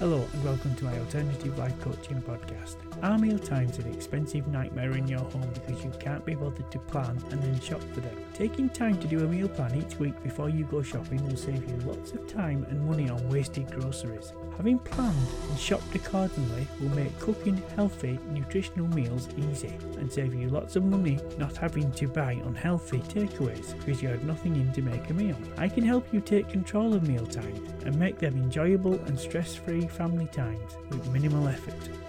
Hello and welcome to my alternative life coaching podcast. Are meal times an expensive nightmare in your home because you can't be bothered to plan and then shop for them? Taking time to do a meal plan each week before you go shopping will save you lots of time and money on wasted groceries. Having planned and shopped accordingly will make cooking healthy, nutritional meals easy and save you lots of money not having to buy unhealthy takeaways because you had nothing in to make a meal. I can help you take control of meal times and make them enjoyable and stress free family times with minimal effort.